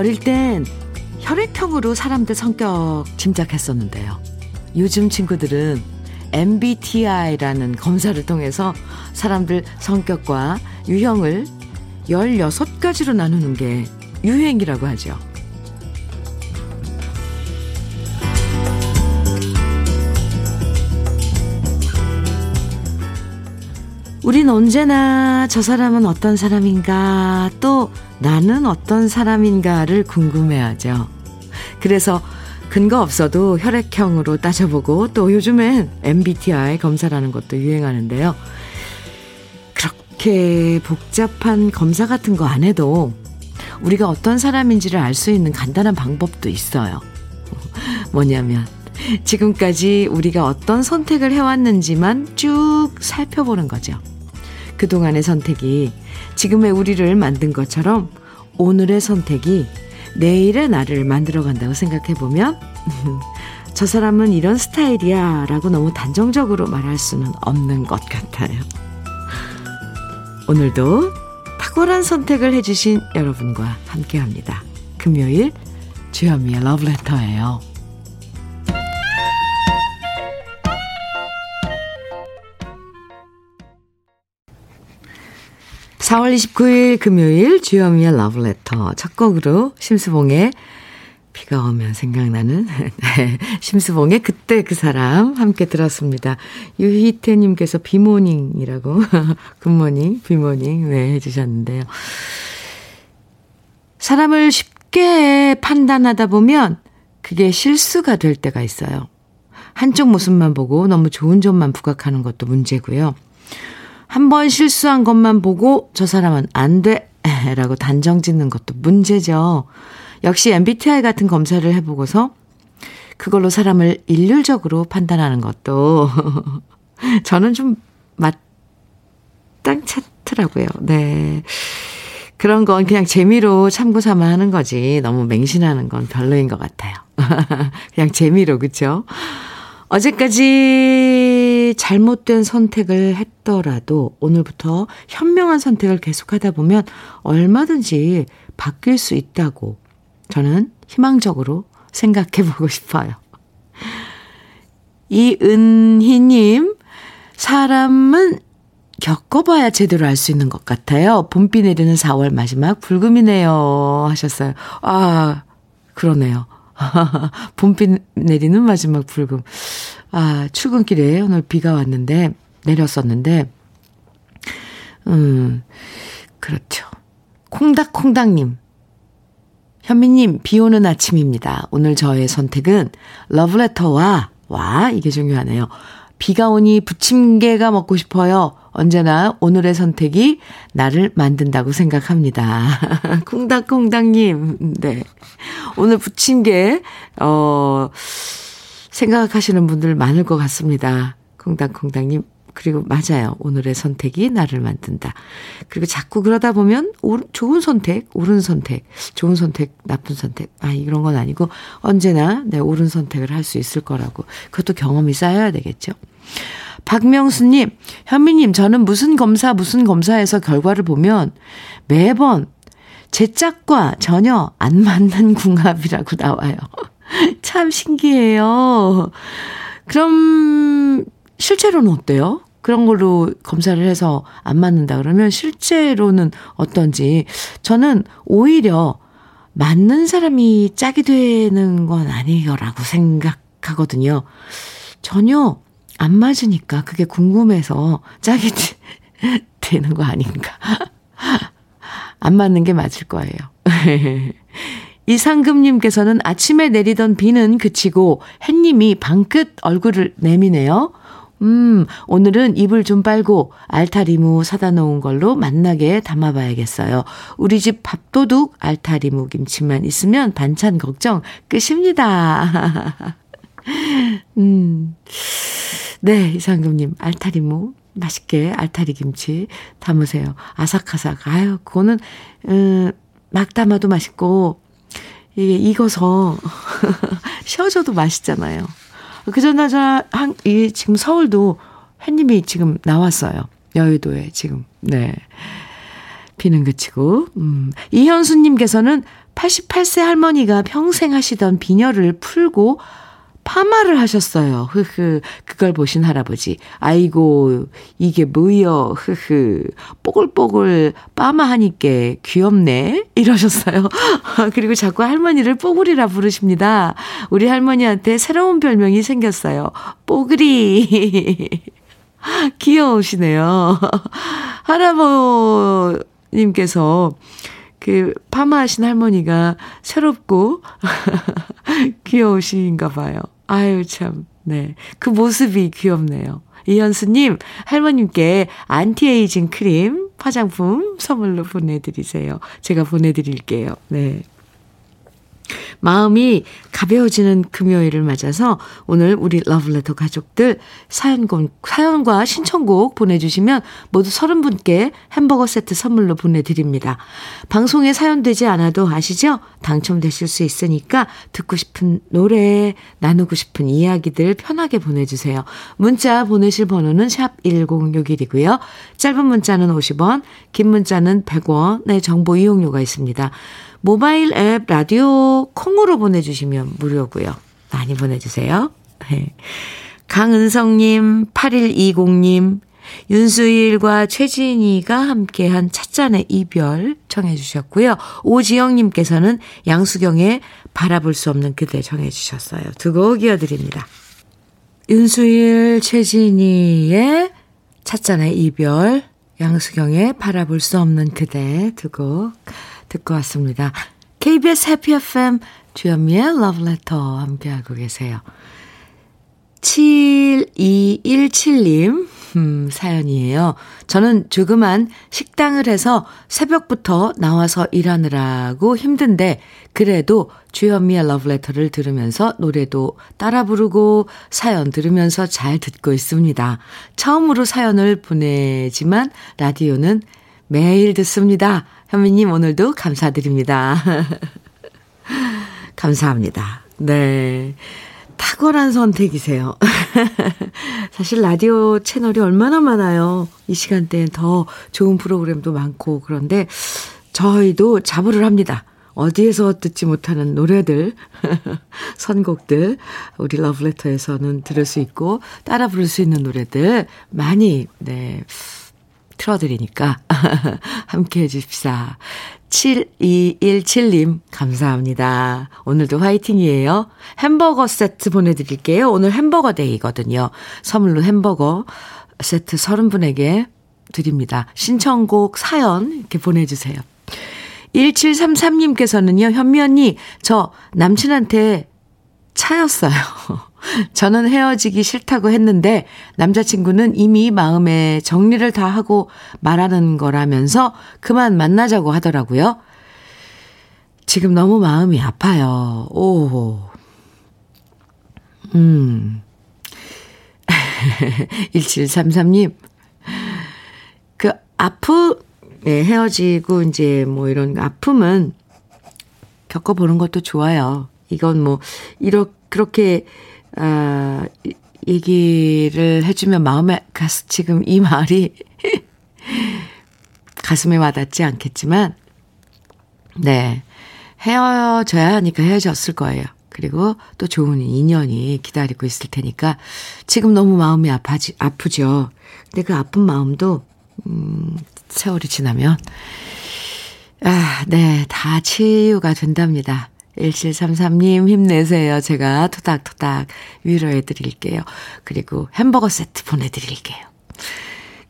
어릴 땐 혈액형으로 사람들 성격 짐작했었는데요. 요즘 친구들은 MBTI라는 검사를 통해서 사람들 성격과 유형을 16가지로 나누는 게 유행이라고 하죠. 우린 언제나 저 사람은 어떤 사람인가, 또 나는 어떤 사람인가를 궁금해하죠. 그래서 근거 없어도 혈액형으로 따져보고 또 요즘엔 MBTI 검사라는 것도 유행하는데요. 그렇게 복잡한 검사 같은 거 안 해도 우리가 어떤 사람인지를 알 수 있는 간단한 방법도 있어요. 뭐냐면 지금까지 우리가 어떤 선택을 해왔는지만 쭉 살펴보는 거죠. 그동안의 선택이 지금의 우리를 만든 것처럼 오늘의 선택이 내일의 나를 만들어 간다고 생각해 보면 저 사람은 이런 스타일이야 라고 너무 단정적으로 말할 수는 없는 것 같아요. 오늘도 탁월한 선택을 해주신 여러분과 함께 합니다. 금요일 주현미의 러브레터예요. 4월 29일 금요일 주현미의 러브레터 첫 곡으로 심수봉의 비가 오면 생각나는 네, 심수봉의 그때 그 사람 함께 들었습니다. 유희태님께서 비모닝이라고 굿모닝 비모닝 네 해주셨는데요. 사람을 쉽게 판단하다 보면 그게 실수가 될 때가 있어요. 한쪽 모습만 보고 너무 좋은 점만 부각하는 것도 문제고요. 한 번 실수한 것만 보고 저 사람은 안 돼. 라고 단정 짓는 것도 문제죠. 역시 MBTI 같은 검사를 해보고서 그걸로 사람을 일률적으로 판단하는 것도 저는 좀 마땅찮더라고요. 네. 그런 건 그냥 재미로 참고 삼아 하는 거지. 너무 맹신하는 건 별로인 것 같아요. 그냥 재미로, 그쵸? 어제까지 잘못된 선택을 했더라도 오늘부터 현명한 선택을 계속하다 보면 얼마든지 바뀔 수 있다고 저는 희망적으로 생각해 보고 싶어요. 이은희님, 사람은 겪어봐야 제대로 알 수 있는 것 같아요. 봄비 내리는 4월 마지막 불금이네요. 하셨어요. 아, 그러네요. 봄비 내리는 마지막 불금. 아, 출근길에 오늘 비가 왔는데, 내렸었는데, 음, 그렇죠. 콩닥콩닥님. 현미님, 비 오는 아침입니다. 오늘 저의 선택은 러브레터와, 와, 이게 중요하네요. 비가 오니 부침개가 먹고 싶어요. 언제나 오늘의 선택이 나를 만든다고 생각합니다. 콩닥콩닥님, 네. 오늘 부침개, 어, 생각하시는 분들 많을 것 같습니다. 콩닥콩닥님. 그리고 맞아요. 오늘의 선택이 나를 만든다. 그리고 자꾸 그러다 보면 좋은 선택, 옳은 선택, 좋은 선택, 나쁜 선택. 아, 이런 건 아니고 언제나 내 네, 옳은 선택을 할 수 있을 거라고. 그것도 경험이 쌓여야 되겠죠. 박명수님, 현미님, 저는 무슨 검사, 무슨 검사에서 결과를 보면 매번 제 짝과 전혀 안 맞는 궁합이라고 나와요. 참 신기해요. 그럼 실제로는 어때요? 그런 걸로 검사를 해서 안 맞는다 그러면 실제로는 어떤지 저는 오히려 맞는 사람이 짝이 되는 건 아니라고 생각하거든요. 전혀 안 맞으니까 그게 궁금해서 짝이 되는 거 아닌가. 안 맞는 게 맞을 거예요. 이상금님께서는 아침에 내리던 비는 그치고 햇님이 방긋 얼굴을 내미네요. 음, 오늘은 이불 좀 빨고 알타리무 사다 놓은 걸로 만나게 담아봐야겠어요. 우리 집 밥도둑 알타리무 김치만 있으면 반찬 걱정 끝입니다. 음. 네, 이상금님, 알타리무. 맛있게 알타리 김치 담으세요. 아삭아삭. 아유, 그거는, 음, 막 담아도 맛있고, 이게 익어서 쉬어줘도 맛있잖아요. 그저나저나, 한, 이, 지금 서울도 햇님이 지금 나왔어요. 여의도에 지금. 네. 비는 그치고, 음. 이현수님께서는 88세 할머니가 평생 하시던 비녀를 풀고 파마를 하셨어요. 흐흐. 그걸 보신 할아버지. 아이고, 이게 뭐여. 흐흐. 뽀글뽀글 빠마하니까 귀엽네. 이러셨어요. 그리고 자꾸 할머니를 뽀글이라 부르십니다. 우리 할머니한테 새로운 별명이 생겼어요. 뽀글이. 귀여우시네요. 할아버님께서 그 파마하신 할머니가 새롭고 귀여우신가 봐요. 아유, 참. 네. 그 모습이 귀엽네요. 이현수님, 할머님께 안티에이징 크림, 화장품 선물로 보내드리세요. 제가 보내드릴게요. 네. 마음이 가벼워지는 금요일을 맞아서 오늘 우리 러브레터 가족들 사연곡, 사연과 신청곡 보내주시면 모두 30분께 햄버거 세트 선물로 보내드립니다. 방송에 사연되지 않아도 아시죠? 당첨되실 수 있으니까 듣고 싶은 노래, 나누고 싶은 이야기들 편하게 보내주세요. 문자 보내실 번호는 샵 1061이고요. 짧은 문자는 50원, 긴 문자는 100원의 정보 이용료가 있습니다. 모바일 앱 라디오 콩으로 보내주시면 무료고요. 많이 보내주세요. 네. 강은성님, 8120님, 윤수일과 최진희가 함께한 찻잔의 이별 청해 주셨고요. 오지영님께서는 양수경의 바라볼 수 없는 그대 청해 주셨어요. 두 곡 이어드립니다. 윤수일, 최진희의 찻잔의 이별, 양수경의 바라볼 수 없는 그대 두 곡 듣고 왔습니다. KBS 해피 FM 주현미의 러브레터 함께하고 계세요. 7217님 음, 사연이에요. 저는 조그만 식당을 해서 새벽부터 나와서 일하느라고 힘든데 그래도 주현미의 러브레터를 들으면서 노래도 따라 부르고 사연 들으면서 잘 듣고 있습니다. 처음으로 사연을 보내지만 라디오는 매일 듣습니다. 현미님 오늘도 감사드립니다. 감사합니다. 네. 탁월한 선택이세요. 사실 라디오 채널이 얼마나 많아요. 이 시간대엔 더 좋은 프로그램도 많고 그런데 저희도 자부를 합니다. 어디에서 듣지 못하는 노래들, 선곡들, 우리 러브레터에서는 들을 수 있고 따라 부를 수 있는 노래들 많이, 네, 틀어드리니까 함께 해주십사. 7217님, 감사합니다. 오늘도 화이팅이에요. 햄버거 세트 보내드릴게요. 오늘 햄버거 데이거든요. 선물로 햄버거 세트 30분에게 드립니다. 신청곡 사연 이렇게 보내주세요. 1733님께서는요, 현미 언니, 저 남친한테 차였어요. 저는 헤어지기 싫다고 했는데 남자친구는 이미 마음에 정리를 다 하고 말하는 거라면서 그만 만나자고 하더라고요. 지금 너무 마음이 아파요. 오. 음. 1733님. 그 아프 네, 헤어지고 이제 뭐 이런 아픔은 겪어보는 것도 좋아요. 이건 뭐 이렇게 그렇게 아, 얘기를 해주면 마음에 가서 지금 이 말이 가슴에 와닿지 않겠지만, 네. 헤어져야 하니까 헤어졌을 거예요. 그리고 또 좋은 인연이 기다리고 있을 테니까 지금 너무 마음이 아파지, 아프죠. 근데 그 아픈 마음도, 음, 세월이 지나면, 아, 네, 다 치유가 된답니다. 1733님 힘내세요. 제가 토닥토닥 위로해 드릴게요. 그리고 햄버거 세트 보내 드릴게요.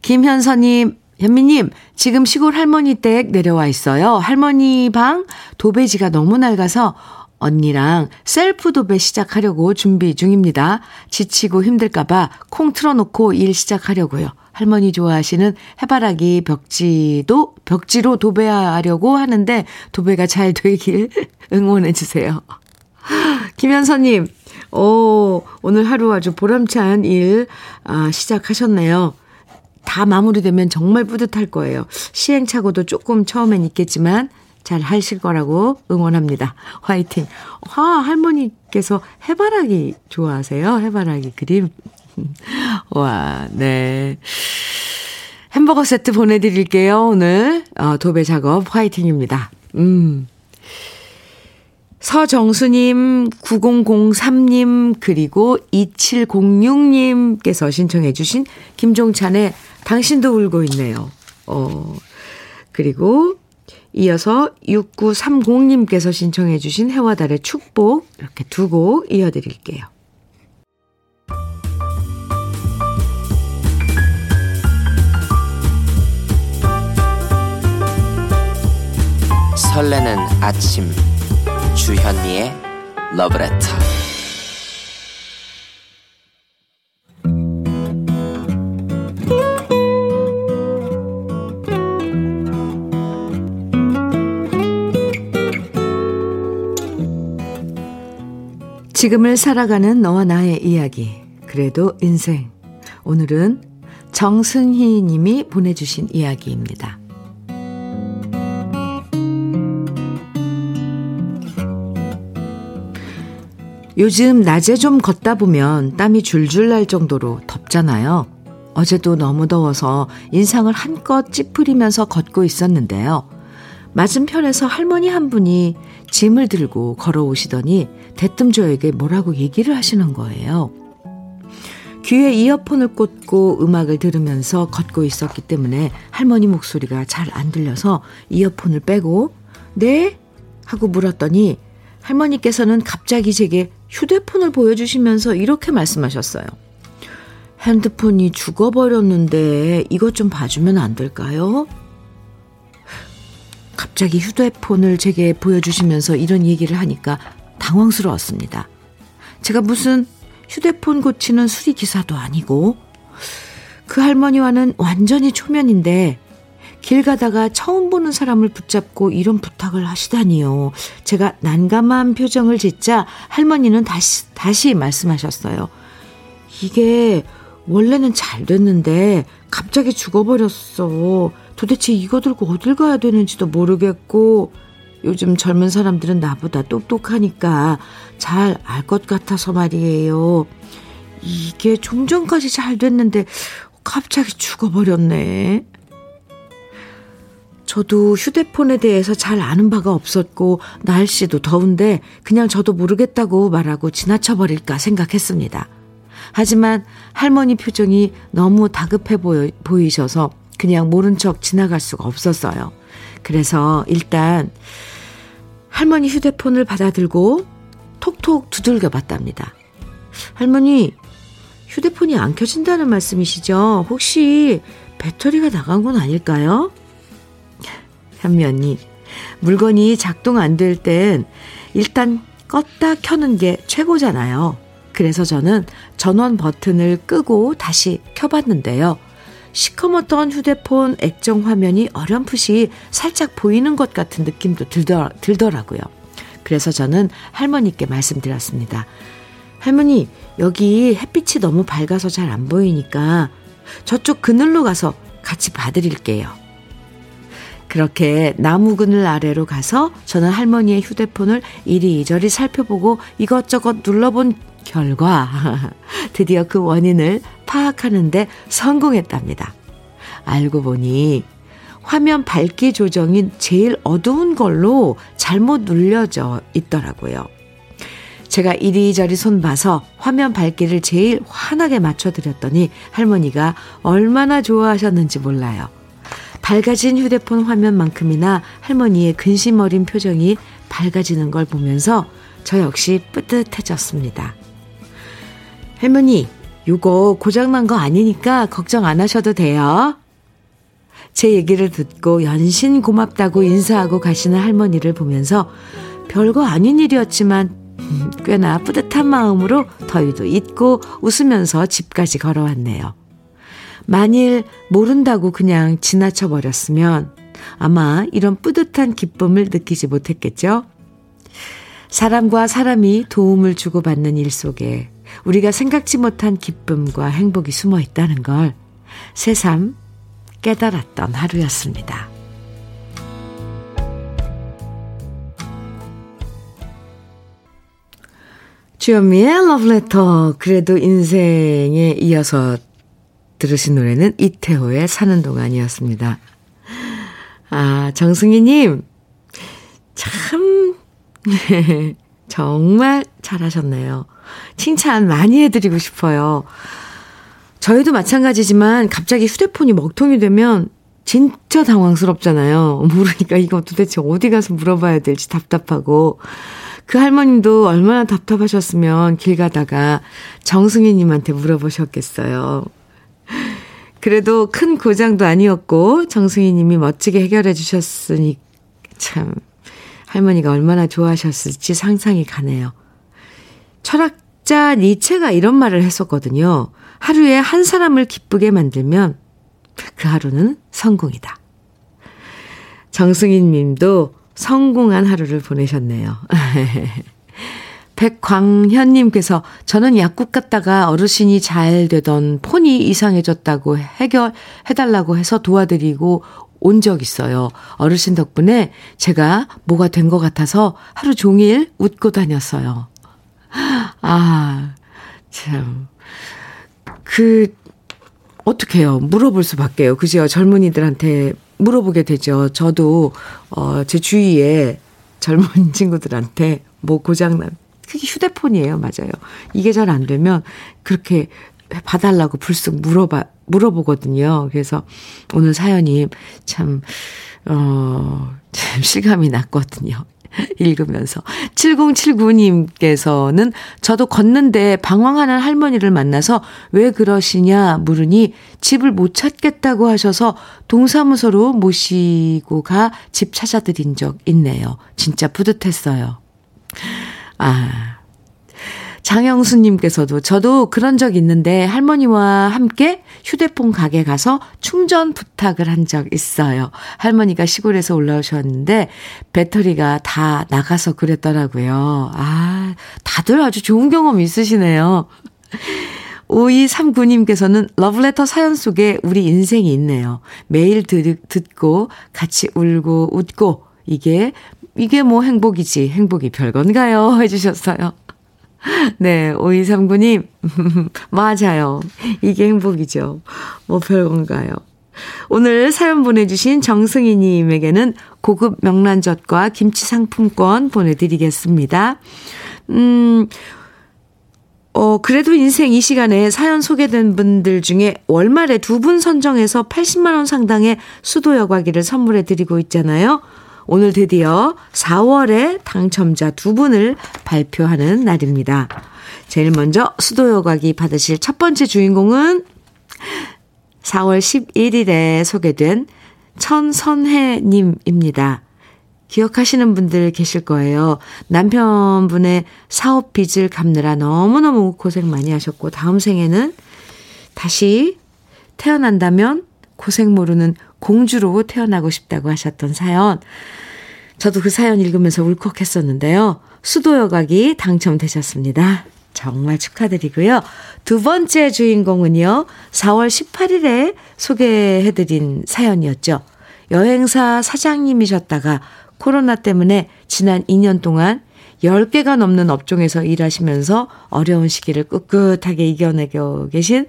김현서 님, 현미 님, 지금 시골 할머니 댁 내려와 있어요. 할머니 방 도배지가 너무 낡아서 언니랑 셀프 도배 시작하려고 준비 중입니다. 지치고 힘들까봐 콩 틀어놓고 일 시작하려고요. 할머니 좋아하시는 해바라기 벽지도 벽지로 도배하려고 하는데 도배가 잘 되길 응원해 주세요. 김현서님, 오, 오늘 하루 아주 보람찬 일 아, 시작하셨네요. 다 마무리되면 정말 뿌듯할 거예요. 시행착오도 조금 처음엔 있겠지만 잘 하실 거라고 응원합니다. 화이팅. 와, 할머니께서 해바라기 좋아하세요? 해바라기 그림. 와, 네. 햄버거 세트 보내드릴게요, 오늘. 어, 도배 작업 화이팅입니다. 음. 서정수님, 9003님, 그리고 2706님께서 신청해주신 김종찬의 당신도 울고 있네요. 어, 그리고 이어서 6930님께서 신청해 주신 해와 달의 축복, 이렇게 두 곡 이어드릴게요. 설레는 아침 주현미의 러브레터 지금을 살아가는 너와 나의 이야기 그래도 인생 오늘은 정승희 님이 보내주신 이야기입니다. 요즘 낮에 좀 걷다 보면 땀이 줄줄 날 정도로 덥잖아요. 어제도 너무 더워서 인상을 한껏 찌푸리면서 걷고 있었는데요. 맞은편에서 할머니 한 분이 짐을 들고 걸어오시더니 대뜸 저에게 뭐라고 얘기를 하시는 거예요. 귀에 이어폰을 꽂고 음악을 들으면서 걷고 있었기 때문에 할머니 목소리가 잘 안 들려서 이어폰을 빼고 네? 하고 물었더니 할머니께서는 갑자기 제게 휴대폰을 보여주시면서 이렇게 말씀하셨어요. 핸드폰이 죽어버렸는데 이것 좀 봐주면 안 될까요? 갑자기 휴대폰을 제게 보여주시면서 이런 얘기를 하니까 당황스러웠습니다. 제가 무슨 휴대폰 고치는 수리 기사도 아니고 그 할머니와는 완전히 초면인데 길 가다가 처음 보는 사람을 붙잡고 이런 부탁을 하시다니요. 제가 난감한 표정을 짓자 할머니는 다시, 다시 말씀하셨어요. 이게 원래는 잘 됐는데 갑자기 죽어버렸어. 도대체 이거 들고 어딜 가야 되는지도 모르겠고 요즘 젊은 사람들은 나보다 똑똑하니까 잘 알 것 같아서 말이에요. 이게 좀 전까지 잘 됐는데 갑자기 죽어버렸네. 저도 휴대폰에 대해서 잘 아는 바가 없었고 날씨도 더운데 그냥 저도 모르겠다고 말하고 지나쳐 버릴까 생각했습니다. 하지만 할머니 표정이 너무 다급해 보여, 보이셔서 그냥 모른 척 지나갈 수가 없었어요. 그래서 일단 할머니 휴대폰을 받아들고 톡톡 두들겨 봤답니다. 할머니, 휴대폰이 안 켜진다는 말씀이시죠? 혹시 배터리가 나간 건 아닐까요? 현면이 물건이 작동 안 될 땐 일단 껐다 켜는 게 최고잖아요. 그래서 저는 전원 버튼을 끄고 다시 켜봤는데요. 시커멓던 휴대폰 액정 화면이 어렴풋이 살짝 보이는 것 같은 느낌도 들더, 들더라고요. 그래서 저는 할머니께 말씀드렸습니다. 할머니, 여기 햇빛이 너무 밝아서 잘 안 보이니까 저쪽 그늘로 가서 같이 봐드릴게요. 그렇게 나무 그늘 아래로 가서 저는 할머니의 휴대폰을 이리저리 살펴보고 이것저것 눌러본 결과 드디어 그 원인을 파악하는데 성공했답니다. 알고 보니 화면 밝기 조정인 제일 어두운 걸로 잘못 눌려져 있더라고요. 제가 이리저리 손 봐서 화면 밝기를 제일 환하게 맞춰드렸더니 할머니가 얼마나 좋아하셨는지 몰라요. 밝아진 휴대폰 화면만큼이나 할머니의 근심 어린 표정이 밝아지는 걸 보면서 저 역시 뿌듯해졌습니다. 할머니, 요거 고장난 거 아니니까 걱정 안 하셔도 돼요. 제 얘기를 듣고 연신 고맙다고 인사하고 가시는 할머니를 보면서 별거 아닌 일이었지만 음, 꽤나 뿌듯한 마음으로 더위도 잊고 웃으면서 집까지 걸어왔네요. 만일 모른다고 그냥 지나쳐 버렸으면 아마 이런 뿌듯한 기쁨을 느끼지 못했겠죠? 사람과 사람이 도움을 주고받는 일 속에 우리가 생각지 못한 기쁨과 행복이 숨어 있다는 걸 새삼 깨달았던 하루였습니다. 주현미의 러브레터. 그래도 인생에 이어서 들으신 노래는 이태호의 사는 동안이었습니다. 아, 정승희님, 참, 정말 잘하셨네요. 칭찬 많이 해드리고 싶어요. 저희도 마찬가지지만 갑자기 휴대폰이 먹통이 되면 진짜 당황스럽잖아요. 모르니까 이거 도대체 어디 가서 물어봐야 될지 답답하고. 그 할머님도 얼마나 답답하셨으면 길 가다가 정승희님한테 물어보셨겠어요. 그래도 큰 고장도 아니었고 정승희 님이 멋지게 해결해 주셨으니 참 할머니가 얼마나 좋아하셨을지 상상이 가네요. 철학자 니체가 이런 말을 했었거든요. 하루에 한 사람을 기쁘게 만들면 그 하루는 성공이다. 정승인 님도 성공한 하루를 보내셨네요. 백광현님께서 저는 약국 갔다가 어르신이 잘 되던 폰이 이상해졌다고 해결해달라고 해서 도와드리고 온 적 있어요. 어르신 덕분에 제가 뭐가 된 것 같아서 하루 종일 웃고 다녔어요. 아, 참. 그, 어떡해요. 물어볼 수밖에요. 그죠? 젊은이들한테 물어보게 되죠. 저도, 어, 제 주위에 젊은 친구들한테 뭐 고장난, 그게 휴대폰이에요. 맞아요. 이게 잘 안 되면 그렇게 봐달라고 불쑥 물어봐, 물어보거든요. 그래서 오늘 사연이 참, 어, 참 실감이 났거든요. 읽으면서. 7079님께서는 저도 걷는데 방황하는 할머니를 만나서 왜 그러시냐 물으니 집을 못 찾겠다고 하셔서 동사무소로 모시고 가 집 찾아드린 적 있네요. 진짜 뿌듯했어요. 아, 장영수님께서도 저도 그런 적 있는데 할머니와 함께 휴대폰 가게 가서 충전 부탁을 한 적 있어요. 할머니가 시골에서 올라오셨는데 배터리가 다 나가서 그랬더라고요. 아, 다들 아주 좋은 경험 있으시네요. 5239님께서는 러브레터 사연 속에 우리 인생이 있네요. 매일 들, 듣고 같이 울고 웃고 이게 이게 뭐 행복이지 행복이 별건가요? 해주셨어요. 네, 5239님. 맞아요. 이게 행복이죠. 뭐 별건가요. 오늘 사연 보내주신 정승희님에게는 고급 명란젓과 김치 상품권 보내드리겠습니다. 음, 어, 그래도 인생 이 시간에 사연 소개된 분들 중에 월말에 두 분 선정해서 80만원 상당의 수도 여과기를 선물해 드리고 있잖아요. 오늘 드디어 4월에 당첨자 두 분을 발표하는 날입니다. 제일 먼저 수도여과기 받으실 첫 번째 주인공은 4월 11일에 소개된 천선혜님입니다. 기억하시는 분들 계실 거예요. 남편분의 사업 빚을 갚느라 너무너무 고생 많이 하셨고, 다음 생에는 다시 태어난다면 고생 모르는 공주로 태어나고 싶다고 하셨던 사연. 저도 그 사연 읽으면서 울컥했었는데요. 수도 여각이 당첨되셨습니다. 정말 축하드리고요. 두 번째 주인공은요, 4월 18일에 소개해드린 사연이었죠. 여행사 사장님이셨다가 코로나 때문에 지난 2년 동안 10개가 넘는 업종에서 일하시면서 어려운 시기를 꿋꿋하게 이겨내고 계신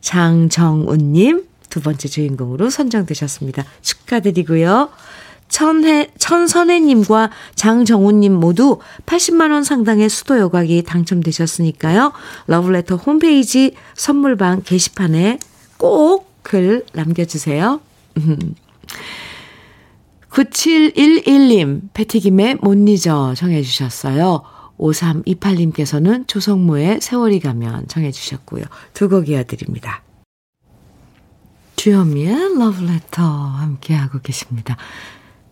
장정운님 두 번째 주인공으로 선정되셨습니다. 축하드리고요. 천혜, 천선혜님과 장정우님 모두 80만원 상당의 수도 여각이 당첨되셨으니까요. 러블레터 홈페이지 선물방 게시판에 꼭 글 남겨주세요. 9711님, 패티김의 못 잊어 정해주셨어요. 5328님께서는 조성모의 세월이 가면 정해주셨고요. 두 곡 이어드립니다. 주현미의 러브레터 함께하고 계십니다.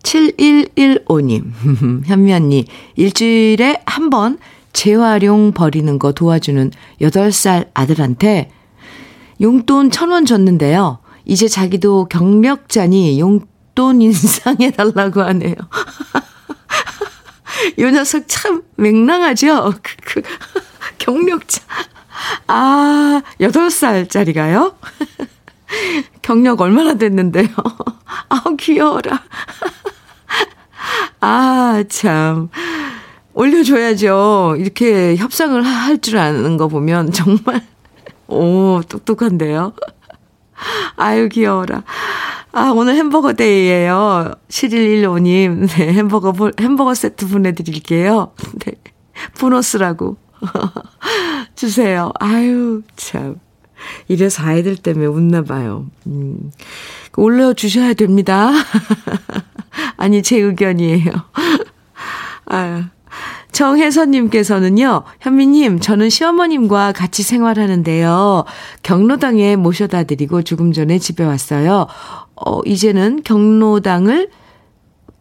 7115님, 현미 언니, 일주일에 한 번 재활용 버리는 거 도와주는 8살 아들한테 용돈 1000원 줬는데요. 이제 자기도 경력자니 용돈 인상해달라고 하네요. 이 녀석 참 맹랑하죠? 그, 그, 경력자. 아, 8살짜리가요? 경력 얼마나 됐는데요? 아우, 귀여워라. 아, 참. 올려줘야죠. 이렇게 협상을 할 줄 아는 거 보면 정말, 오, 똑똑한데요. 아유, 귀여워라. 아, 오늘 햄버거 데이예요 7115님. 네, 햄버거, 햄버거 세트 보내드릴게요. 네. 보너스라고. 주세요. 아유, 참. 이래서 아이들 때문에 웃나 봐요. 음. 올려주셔야 됩니다. 아니, 제 의견이에요. 아유. 정혜선님께서는요, 현미님, 저는 시어머님과 같이 생활하는데요. 경로당에 모셔다 드리고 조금 전에 집에 왔어요. 어, 이제는 경로당을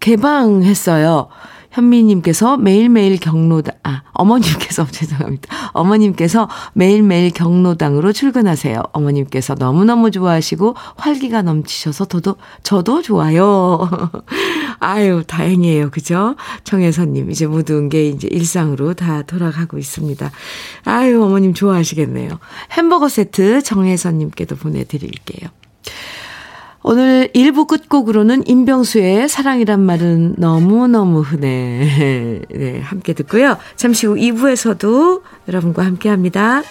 개방했어요. 현미님께서 매일매일 경로당, 아, 어머님께서, 죄송합니다. 어머님께서 매일매일 경로당으로 출근하세요. 어머님께서 너무너무 좋아하시고 활기가 넘치셔서 저도, 저도 좋아요. 아유, 다행이에요. 그죠? 정혜선님, 이제 모든 게 이제 일상으로 다 돌아가고 있습니다. 아유, 어머님 좋아하시겠네요. 햄버거 세트 정혜선님께도 보내드릴게요. 오늘 1부 끝곡으로는 임병수의 사랑이란 말은 너무너무 흔해. 네, 함께 듣고요. 잠시 후 2부에서도 여러분과 함께 합니다.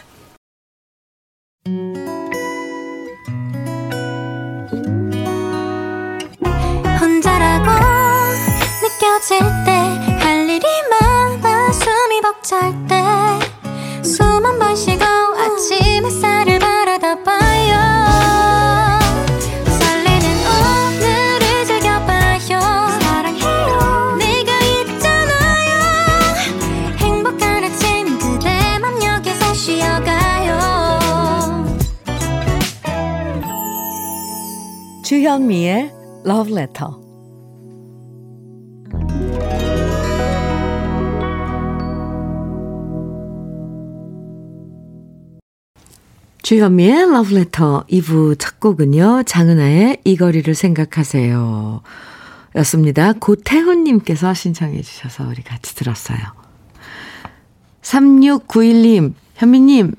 혼자라고 느껴질 때 할 일이 많아 숨이 벅찰 때숨한번 쉬고 아침 햇살을 바라다 봐 주현미의 Love Letter. 주현미의 Love Letter 2부 첫 곡은요. 장은아의 이 거리를 생각하세요. 였습니다. 고태훈님께서 신청해 주셔서 우리 같이 들었어요. 3691님, 현미님,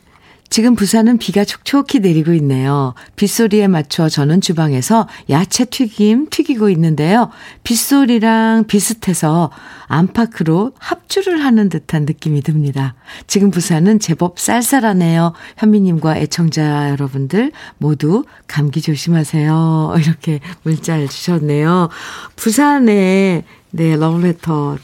지금 부산은 비가 촉촉히 내리고 있네요. 빗소리에 맞춰 저는 주방에서 야채 튀김 튀기고 있는데요. 빗소리랑 비슷해서 안팎으로 합주를 하는 듯한 느낌이 듭니다. 지금 부산은 제법 쌀쌀하네요. 현미님과 애청자 여러분들 모두 감기 조심하세요. 이렇게 문자를 주셨네요. 부산에 네, 러브레터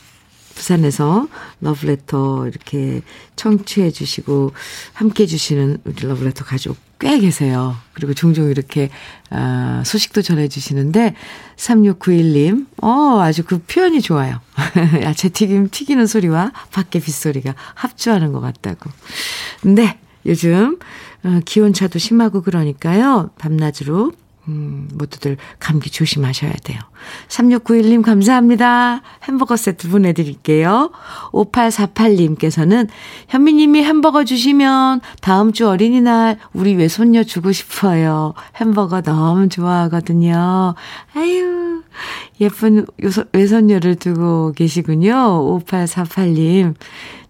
부산에서 러브레터 이렇게 청취해 주시고 함께 해 주시는 우리 러브레터 가족 꽤 계세요. 그리고 종종 이렇게 아, 소식도 전해 주시는데 3691님 어 아주 그 표현이 좋아요. 야채 튀김 튀기는 소리와 밖에 빗소리가 합주하는 것 같다고. 네. 요즘 어, 기온차도 심하고 그러니까요. 밤낮으로 음, 모두들 감기 조심하셔야 돼요. 3691님 감사합니다. 햄버거 세트 보내드릴게요. 5848님께서는 현미님이 햄버거 주시면 다음 주 어린이날 우리 외손녀 주고 싶어요. 햄버거 너무 좋아하거든요. 아유, 예쁜 외손녀를 두고 계시군요. 5848님.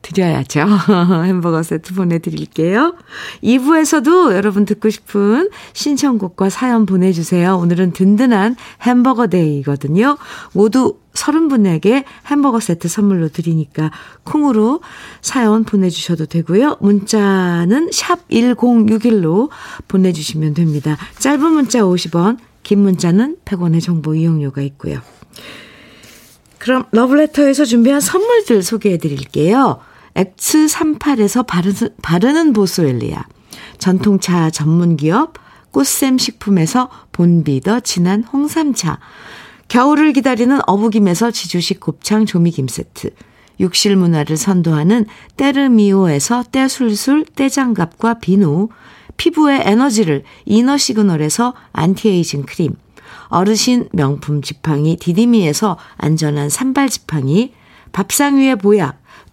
드려야죠. 햄버거 세트 보내드릴게요. 2부에서도 여러분 듣고 싶은 신청곡과 사연 보내주세요. 오늘은 든든한 햄버거 데이거든요. 모두 30분에게 햄버거 세트 선물로 드리니까 콩으로 사연 보내주셔도 되고요. 문자는 샵 1061로 보내주시면 됩니다. 짧은 문자 50원, 긴 문자는 100원의 정보 이용료가 있고요. 그럼 러브레터에서 준비한 선물들 소개해 드릴게요. X38에서 바르는, 바르는 보스웰리아, 전통차 전문기업 꽃샘 식품에서 본비더 진한 홍삼차, 겨울을 기다리는 어부김에서 지주식 곱창 조미김 세트, 욕실 문화를 선도하는 때르미오에서 때술술 때장갑과 비누, 피부의 에너지를 이너 시그널에서 안티에이징 크림, 어르신 명품 지팡이 디디미에서 안전한 삼발 지팡이, 밥상 위의 보약,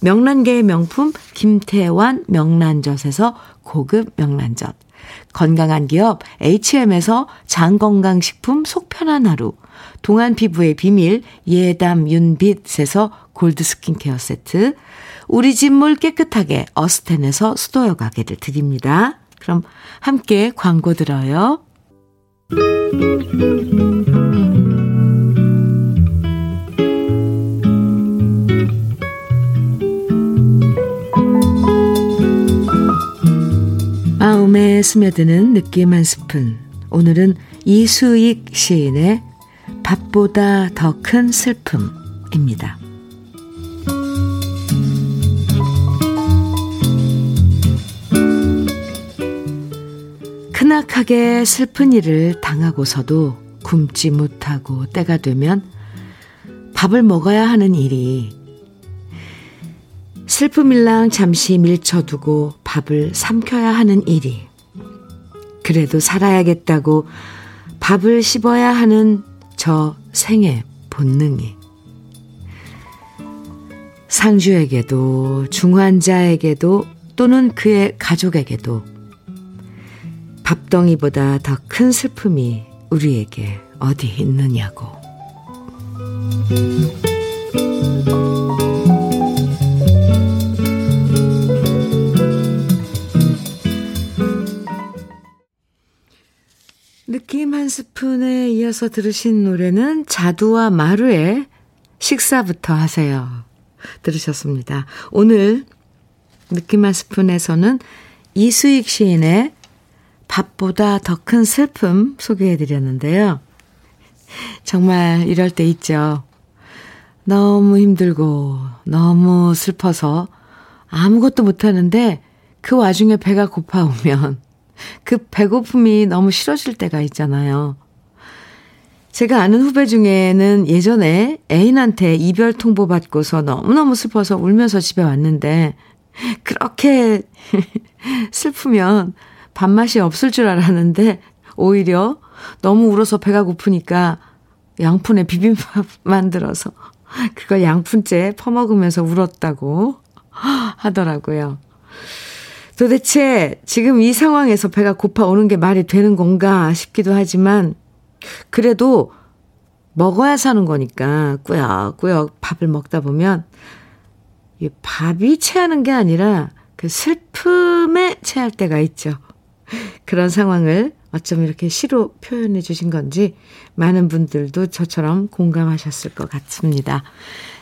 명란계의 명품 김태환 명란젓에서 고급 명란젓. 건강한 기업 H&M에서 장건강식품 속편한 하루, 동안 피부의 비밀 예담 윤빛에서 골드 스킨케어 세트, 우리 집물 깨끗하게 어스텐에서 수도여 가게를 드립니다. 그럼 함께 광고 들어요. 마음에 스며드는 느낌 한 스푼. 오늘은 이수익 시인의 밥보다 더 큰 슬픔입니다. 크나하게 슬픈 일을 당하고서도 굶지 못하고 때가 되면 밥을 먹어야 하는 일이 슬픔일랑 잠시 밀쳐두고 밥을 삼켜야 하는 일이 그래도 살아야겠다고 밥을 씹어야 하는 저 생의 본능이 상주에게도 중환자에게도 또는 그의 가족에게도 밥덩이보다 더 큰 슬픔이 우리에게 어디 있느냐고. 느낌 한 스푼에 이어서 들으신 노래는 자두와 마루의 식사부터 하세요. 들으셨습니다. 오늘 느낌 한 스푼에서는 이수익 시인의 밥보다 더 큰 슬픔 소개해 드렸는데요. 정말 이럴 때 있죠. 너무 힘들고 너무 슬퍼서 아무것도 못하는데 그 와중에 배가 고파오면 그 배고픔이 너무 싫어질 때가 있잖아요. 제가 아는 후배 중에는 예전에 애인한테 이별 통보 받고서 너무너무 슬퍼서 울면서 집에 왔는데 그렇게 슬프면 밥맛이 없을 줄 알았는데 오히려 너무 울어서 배가 고프니까 양푼에 비빔밥 만들어서 그걸 양푼째 퍼먹으면서 울었다고 하더라고요. 도대체 지금 이 상황에서 배가 고파 오는 게 말이 되는 건가 싶기도 하지만 그래도 먹어야 사는 거니까 꾸역꾸역 밥을 먹다 보면 이 밥이 체하는 게 아니라 그 슬픔에 체할 때가 있죠. 그런 상황을 어쩜 이렇게 시로 표현해 주신 건지 많은 분들도 저처럼 공감하셨을 것 같습니다.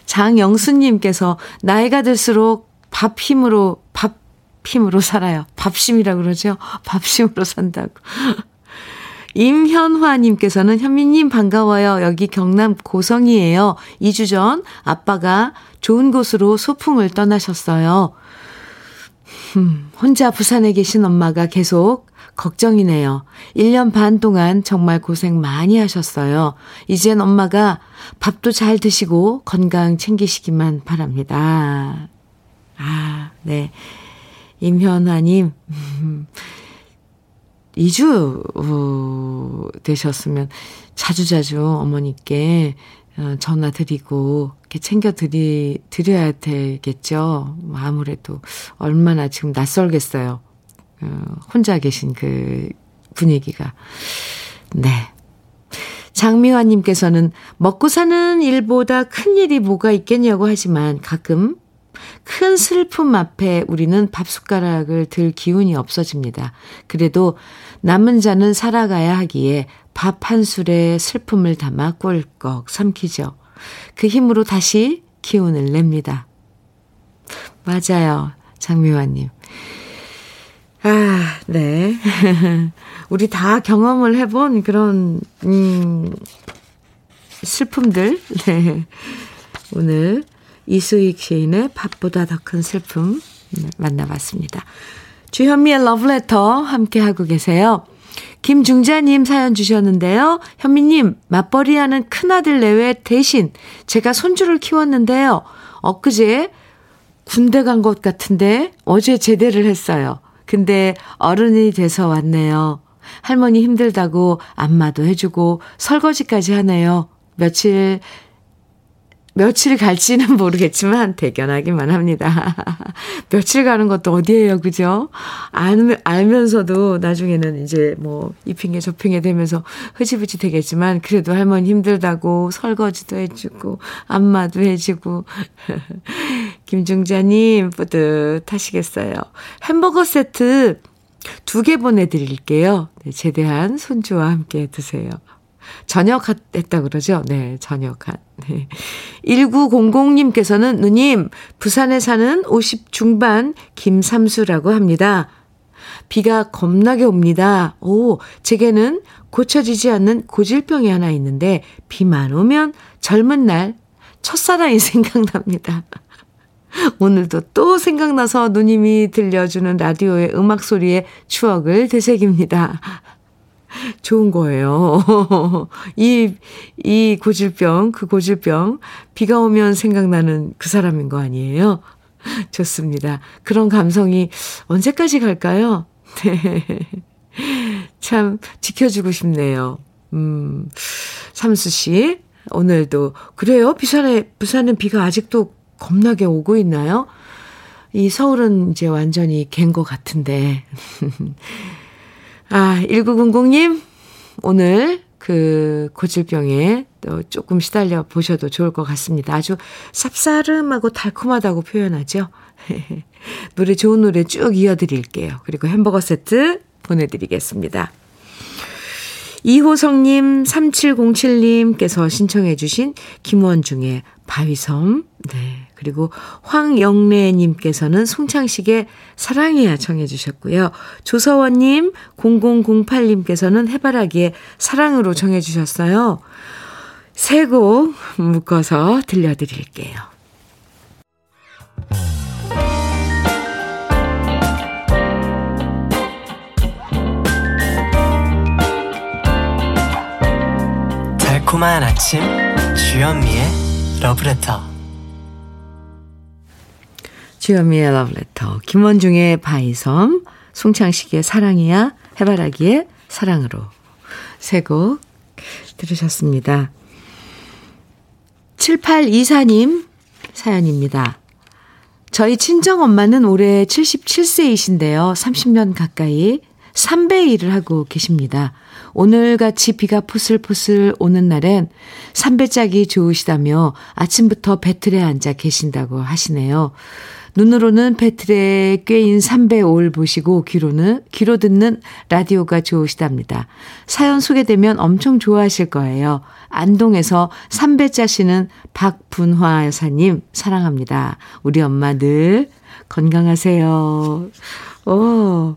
장영수님께서 나이가 들수록 밥 힘으로 밥 힘으로 살아요. 밥심이라고 그러죠. 밥심으로 산다고. 임현화님께서는 현미님 반가워요. 여기 경남 고성이에요. 2주 전 아빠가 좋은 곳으로 소풍을 떠나셨어요. 음, 혼자 부산에 계신 엄마가 계속 걱정이네요. 1년 반 동안 정말 고생 많이 하셨어요. 이젠 엄마가 밥도 잘 드시고 건강 챙기시기만 바랍니다. 아, 네. 임현아님, 2주 어, 되셨으면 자주자주 어머니께 어, 전화 드리고 이렇게 챙겨 드리 드려야 되겠죠. 아무래도 얼마나 지금 낯설겠어요. 어, 혼자 계신 그 분위기가. 네. 장미화님께서는 먹고 사는 일보다 큰 일이 뭐가 있겠냐고 하지만 가끔 큰 슬픔 앞에 우리는 밥 숟가락을 들 기운이 없어집니다. 그래도 남은 자는 살아가야 하기에 밥 한 술에 슬픔을 담아 꿀꺽 삼키죠. 그 힘으로 다시 기운을 냅니다. 맞아요. 장미화님. 아, 네. 우리 다 경험을 해본 그런, 음, 슬픔들. 네. 오늘 이수익 시인의 밥보다 더 큰 슬픔 네, 만나봤습니다. 주현미의 러브레터 함께하고 계세요. 김중자님 사연 주셨는데요. 현미님, 맞벌이 하는 큰아들 내외 대신 제가 손주를 키웠는데요. 엊그제 군대 간 것 같은데 어제 제대를 했어요. 근데 어른이 돼서 왔네요. 할머니 힘들다고 안마도 해주고 설거지까지 하네요. 며칠 며칠 갈지는 모르겠지만 대견하기만 합니다. 며칠 가는 것도 어디예요, 그죠? 알, 알면서도 나중에는 이제 뭐 이 핑계 저 핑계 되면서 흐지부지 되겠지만 그래도 할머니 힘들다고 설거지도 해주고 안마도 해주고 김중자님 뿌듯하시겠어요. 햄버거 세트 두 개 보내드릴게요. 네, 제대한 손주와 함께 드세요. 전역했다 그러죠? 네, 전역한. 네. 1900님께서는 누님, 부산에 사는 50 중반 김삼수라고 합니다. 비가 겁나게 옵니다. 오, 제게는 고쳐지지 않는 고질병이 하나 있는데 비만 오면 젊은 날 첫사랑이 생각납니다. 오늘도 또 생각나서 누님이 들려주는 라디오의 음악 소리에 추억을 되새깁니다. 좋은 거예요. 이, 이 고질병, 그 고질병, 비가 오면 생각나는 그 사람인 거 아니에요? 좋습니다. 그런 감성이 언제까지 갈까요? 네. 참 지켜주고 싶네요. 음, 삼수 씨, 오늘도, 그래요? 부산에, 부산은 비가 아직도 겁나게 오고 있나요? 이 서울은 이제 완전히 갠 것 같은데. 아, 1900님, 오늘 그 고질병에 또 조금 시달려 보셔도 좋을 것 같습니다. 아주 쌉싸름하고 달콤하다고 표현하죠. 노래 좋은 노래 쭉 이어드릴게요. 그리고 햄버거 세트 보내드리겠습니다. 이호성님, 3707님께서 신청해주신 김원중의 바위섬, 네. 그리고 황영래님께서는 송창식의 사랑이야 청해주셨고요. 조서원님, 0008님께서는 해바라기의 사랑으로 정해주셨어요. 세 곡 묶어서 들려드릴게요. 달콤한 아침 주현미의 러브레터 주현미의 러브레터 김원중의 바이섬 송창식의 사랑이야 해바라기의 사랑으로 세 곡 들으셨습니다. 7824님 사연입니다. 저희 친정엄마는 올해 77세이신데요. 30년 가까이 삼배 일을 하고 계십니다. 오늘같이 비가 포슬포슬 오는 날엔 삼배 짜기 좋으시다며 아침부터 배틀에 앉아 계신다고 하시네요. 눈으로는 배틀에 꿰인 삼배 올 보시고 귀로는 귀로 듣는 라디오가 좋으시답니다. 사연 소개되면 엄청 좋아하실 거예요. 안동에서 삼배 짜시는 박분화 여사님 사랑합니다. 우리 엄마 늘 건강하세요. 오.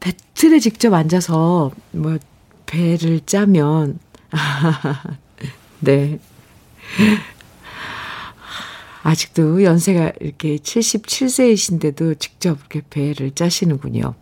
배틀에 직접 앉아서 뭐 배를 짜면 네. 아직도 연세가 이렇게 77세이신데도 직접 이렇게 배를 짜시는군요.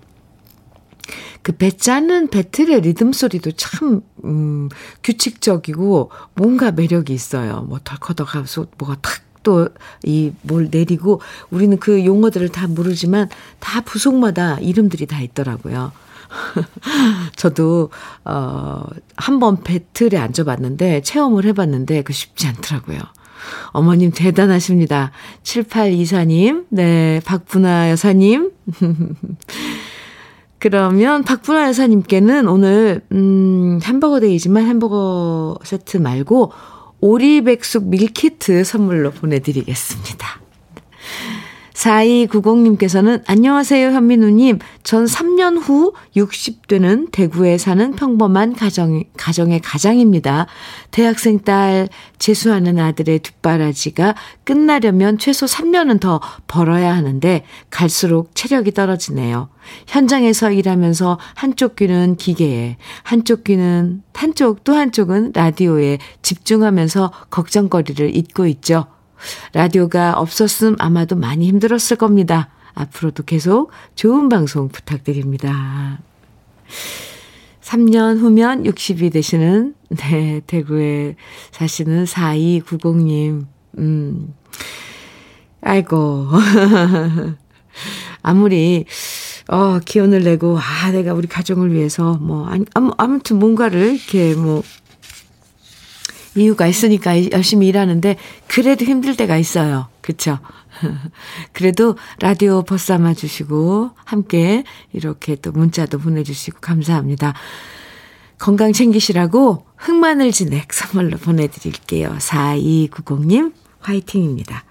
그배 짜는 배틀의 리듬 소리도 참, 음, 규칙적이고 뭔가 매력이 있어요. 뭐 덜커덕 하면서 뭐가 탁 또 이 뭘 내리고 우리는 그 용어들을 다 모르지만 다 부속마다 이름들이 다 있더라고요. 저도, 어, 한 번 배틀에 앉아봤는데, 체험을 해봤는데, 그 쉽지 않더라고요. 어머님 대단하십니다. 7824님, 네, 박분아 여사님. 그러면 박분아 여사님께는 오늘, 음, 햄버거 데이지만 햄버거 세트 말고 오리백숙 밀키트 선물로 보내드리겠습니다. 4290님께서는 안녕하세요 현민우님. 전 3년 후 60되는 대구에 사는 평범한 가정, 가정의 가장입니다. 대학생 딸 재수하는 아들의 뒷바라지가 끝나려면 최소 3년은 더 벌어야 하는데 갈수록 체력이 떨어지네요. 현장에서 일하면서 한쪽 귀는 기계에, 한쪽 귀는, 한쪽 또 한쪽은 라디오에 집중하면서 걱정거리를 잊고 있죠. 라디오가 없었음 아마도 많이 힘들었을 겁니다. 앞으로도 계속 좋은 방송 부탁드립니다. 3년 후면 60이 되시는, 네, 대구에 사시는 4290님, 음, 아이고. 아무리, 어, 기운을 내고, 아, 내가 우리 가정을 위해서, 뭐, 아무, 아무튼 뭔가를 이렇게 뭐, 이유가 있으니까 열심히 일하는데 그래도 힘들 때가 있어요. 그쵸? 그래도 라디오 버스삼아 주시고 함께 이렇게 또 문자도 보내주시고 감사합니다. 건강 챙기시라고 흑마늘 진액 선물로 보내드릴게요. 4290님 화이팅입니다.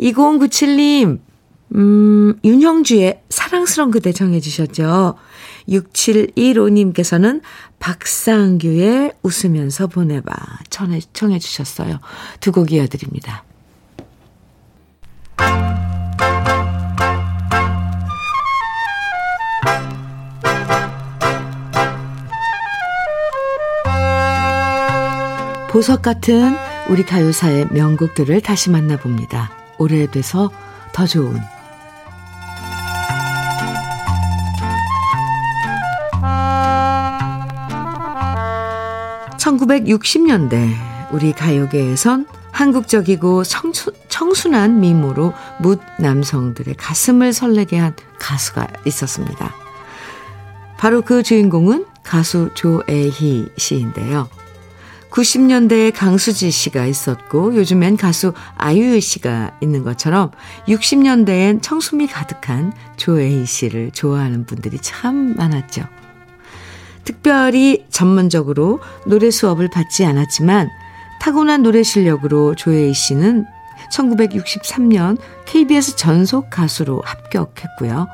2097님 음, 윤형주의 사랑스러운 그대 정해주셨죠. 6715님께서는 박상규의 웃으면서 보내봐 청해, 청해 주셨어요. 두 곡 이어드립니다. 보석 같은 우리 가요사의 명곡들을 다시 만나봅니다. 오래돼서 더 좋은 1960년대 우리 가요계에선 한국적이고 청순, 청순한 미모로 묻 남성들의 가슴을 설레게 한 가수가 있었습니다. 바로 그 주인공은 가수 조애희 씨인데요. 90년대에 강수지 씨가 있었고 요즘엔 가수 아유유 씨가 있는 것처럼 60년대엔 청순미 가득한 조애희 씨를 좋아하는 분들이 참 많았죠. 특별히 전문적으로 노래 수업을 받지 않았지만 타고난 노래 실력으로 조혜희 씨는 1963년 KBS 전속 가수로 합격했고요.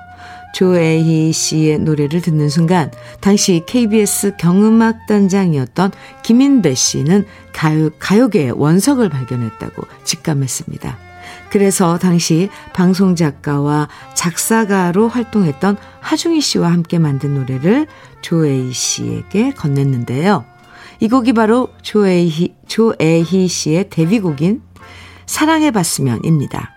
조혜희 씨의 노래를 듣는 순간 당시 KBS 경음악단장이었던 김인배 씨는 가요, 가요계의 원석을 발견했다고 직감했습니다. 그래서 당시 방송 작가와 작사가로 활동했던 하중희 씨와 함께 만든 노래를 조에이 씨에게 건넸는데요. 이 곡이 바로 조에희, 조에희 씨의 데뷔곡인 사랑해봤으면입니다.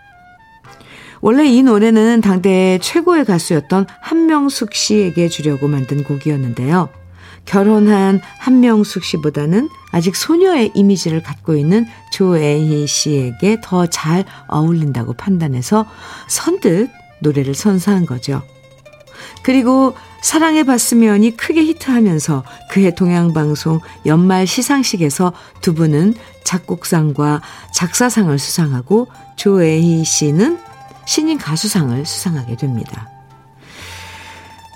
원래 이 노래는 당대 최고의 가수였던 한명숙 씨에게 주려고 만든 곡이었는데요. 결혼한 한명숙 씨보다는 아직 소녀의 이미지를 갖고 있는 조애희 씨에게 더 잘 어울린다고 판단해서 선뜻 노래를 선사한 거죠. 그리고 사랑해 봤으면이 크게 히트하면서 그해 동양방송 연말 시상식에서 두 분은 작곡상과 작사상을 수상하고 조애희 씨는 신인 가수상을 수상하게 됩니다.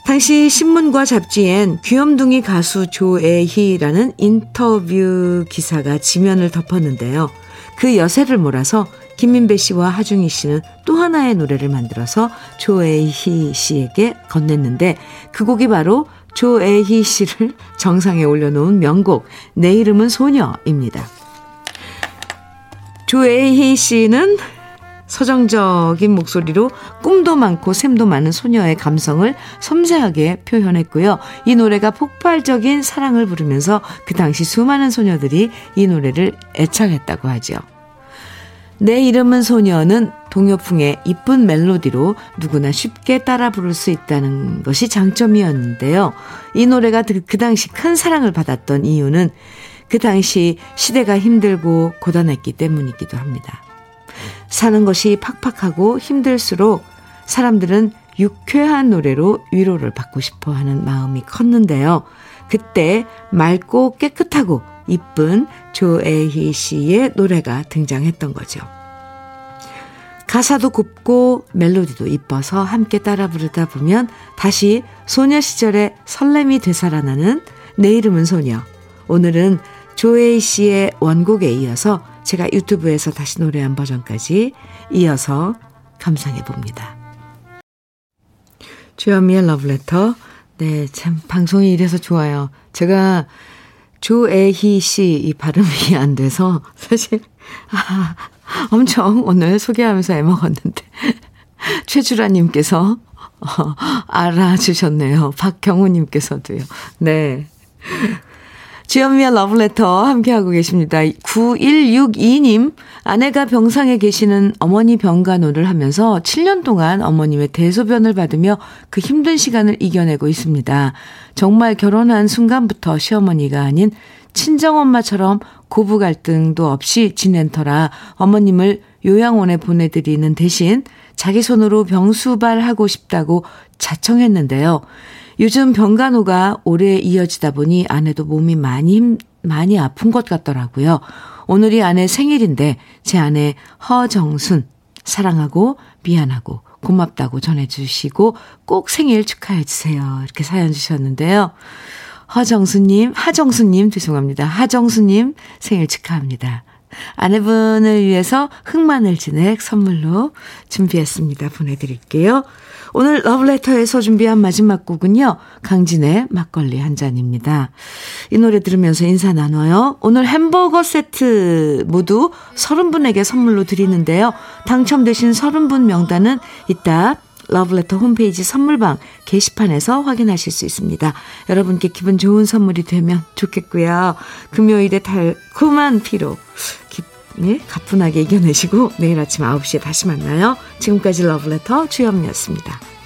당시 신문과 잡지엔 귀염둥이 가수 조애희라는 인터뷰 기사가 지면을 덮었는데요. 그 여세를 몰아서 김민배 씨와 하중희 씨는 또 하나의 노래를 만들어서 조애희 씨에게 건넸는데 그 곡이 바로 조애희 씨를 정상에 올려놓은 명곡 내 이름은 소녀입니다. 조애희 씨는 서정적인 목소리로 꿈도 많고 샘도 많은 소녀의 감성을 섬세하게 표현했고요. 이 노래가 폭발적인 사랑을 부르면서 그 당시 수많은 소녀들이 이 노래를 애창했다고 하죠. 내 이름은 소녀는 동요풍의 이쁜 멜로디로 누구나 쉽게 따라 부를 수 있다는 것이 장점이었는데요. 이 노래가 그, 그 당시 큰 사랑을 받았던 이유는 그 당시 시대가 힘들고 고단했기 때문이기도 합니다. 사는 것이 팍팍하고 힘들수록 사람들은 유쾌한 노래로 위로를 받고 싶어 하는 마음이 컸는데요. 그때 맑고 깨끗하고 이쁜 조애희 씨의 노래가 등장했던 거죠. 가사도 곱고 멜로디도 이뻐서 함께 따라 부르다 보면 다시 소녀 시절의 설렘이 되살아나는 내 이름은 소녀. 오늘은 조에이 씨의 원곡에 이어서 제가 유튜브에서 다시 노래한 버전까지 이어서 감상해 봅니다. 주현미의 러브레터. 네, 참, 방송이 이래서 좋아요. 제가 조애희 씨 이 발음이 안 돼서 사실, 아, 엄청 오늘 소개하면서 애먹었는데. 최주라님께서 어, 알아주셨네요. 박경우님께서도요. 네. 주현미의 러브레터 함께하고 계십니다. 9162님, 아내가 병상에 계시는 어머니 병간호를 하면서 7년 동안 어머님의 대소변을 받으며 그 힘든 시간을 이겨내고 있습니다. 정말 결혼한 순간부터 시어머니가 아닌 친정엄마처럼 고부 갈등도 없이 지낸 터라 어머님을 요양원에 보내드리는 대신 자기 손으로 병수발하고 싶다고 자청했는데요. 요즘 병간호가 오래 이어지다 보니 아내도 몸이 많이 힘, 많이 아픈 것 같더라고요. 오늘이 아내 생일인데 제 아내 허정순 사랑하고 미안하고 고맙다고 전해주시고 꼭 생일 축하해주세요. 이렇게 사연 주셨는데요. 허정수님, 하정수님, 죄송합니다. 하정수님 생일 축하합니다. 아내분을 위해서 흑마늘 진액 선물로 준비했습니다. 보내드릴게요. 오늘 러브레터에서 준비한 마지막 곡은요. 강진의 막걸리 한 잔입니다. 이 노래 들으면서 인사 나눠요. 오늘 햄버거 세트 모두 30분에게 선물로 드리는데요. 당첨되신 30분 명단은 이따 러브레터 홈페이지 선물방 게시판에서 확인하실 수 있습니다. 여러분께 기분 좋은 선물이 되면 좋겠고요. 금요일에 달콤한 피로 기, 예, 가뿐하게 이겨내시고 내일 아침 9시에 다시 만나요. 지금까지 러브레터 주현미였습니다.